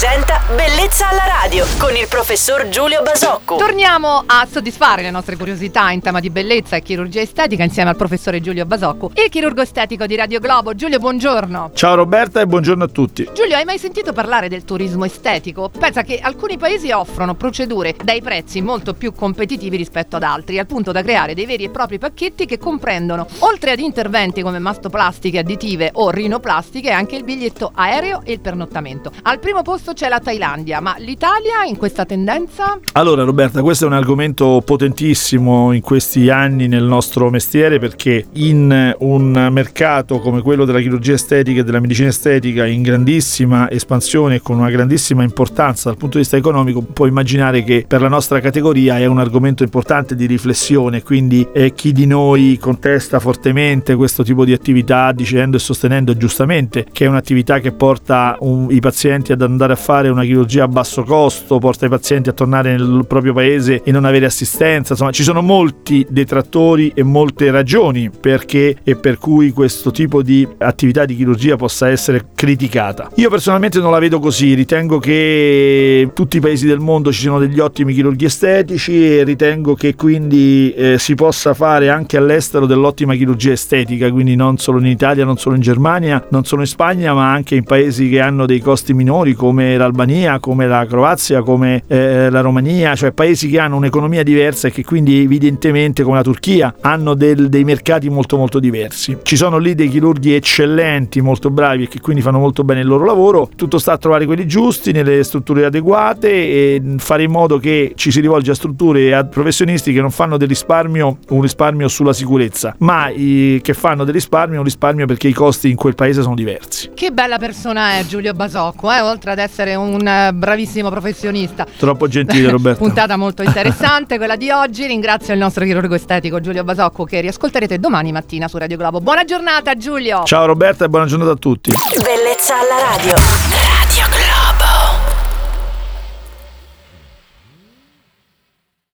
presenta Bellezza alla radio con il professor Giulio Basocco. Torniamo a soddisfare le nostre curiosità in tema di bellezza e chirurgia estetica insieme al professore Giulio Basocco, il chirurgo estetico di Radio Globo. Giulio, buongiorno. Ciao Roberta e buongiorno a tutti. Giulio, hai mai sentito parlare del turismo estetico? Pensa che alcuni paesi offrono procedure dai prezzi molto più competitivi rispetto ad altri, al punto da creare dei veri e propri pacchetti che comprendono, oltre ad interventi come mastoplastiche additive o rinoplastiche, anche il biglietto aereo e il pernottamento. Al primo posto c'è la Thailandia, ma l'Italia in questa tendenza? Allora Roberta, questo è un argomento potentissimo in questi anni nel nostro mestiere perché in un mercato come quello della chirurgia estetica e della medicina estetica in grandissima espansione e con una grandissima importanza dal punto di vista economico, puoi immaginare che per la nostra categoria è un argomento importante di riflessione, quindi eh, chi di noi contesta fortemente questo tipo di attività dicendo e sostenendo giustamente che è un'attività che porta un, i pazienti ad andare a fare una chirurgia a basso costo, porta i pazienti a tornare nel proprio paese e non avere assistenza, insomma ci sono molti detrattori e molte ragioni perché e per cui questo tipo di attività di chirurgia possa essere criticata. Io personalmente non la vedo così, ritengo che in tutti i paesi del mondo ci siano degli ottimi chirurghi estetici e ritengo che quindi eh, si possa fare anche all'estero dell'ottima chirurgia estetica, quindi non solo in Italia, non solo in Germania, non solo in Spagna, ma anche in paesi che hanno dei costi minori come l'Albania, come la Croazia, come eh, la Romania, cioè paesi che hanno un'economia diversa e che quindi evidentemente come la Turchia hanno del, dei mercati molto molto diversi. Ci sono lì dei chirurghi eccellenti, molto bravi e che quindi fanno molto bene il loro lavoro, tutto sta a trovare quelli giusti nelle strutture adeguate e fare in modo che ci si rivolga a strutture e a professionisti che non fanno del risparmio un risparmio sulla sicurezza, ma i, che fanno del risparmio un risparmio perché i costi in quel paese sono diversi. Che bella persona è Giulio Basocco, eh? oltre ad essere un eh, bravissimo professionista. Troppo gentile Roberto. Puntata molto interessante quella di oggi. Ringrazio il nostro chirurgo estetico Giulio Basocco che riascolterete domani mattina su Radio Globo. Buona giornata Giulio. Ciao Roberta e buona giornata a tutti. Bellezza alla radio.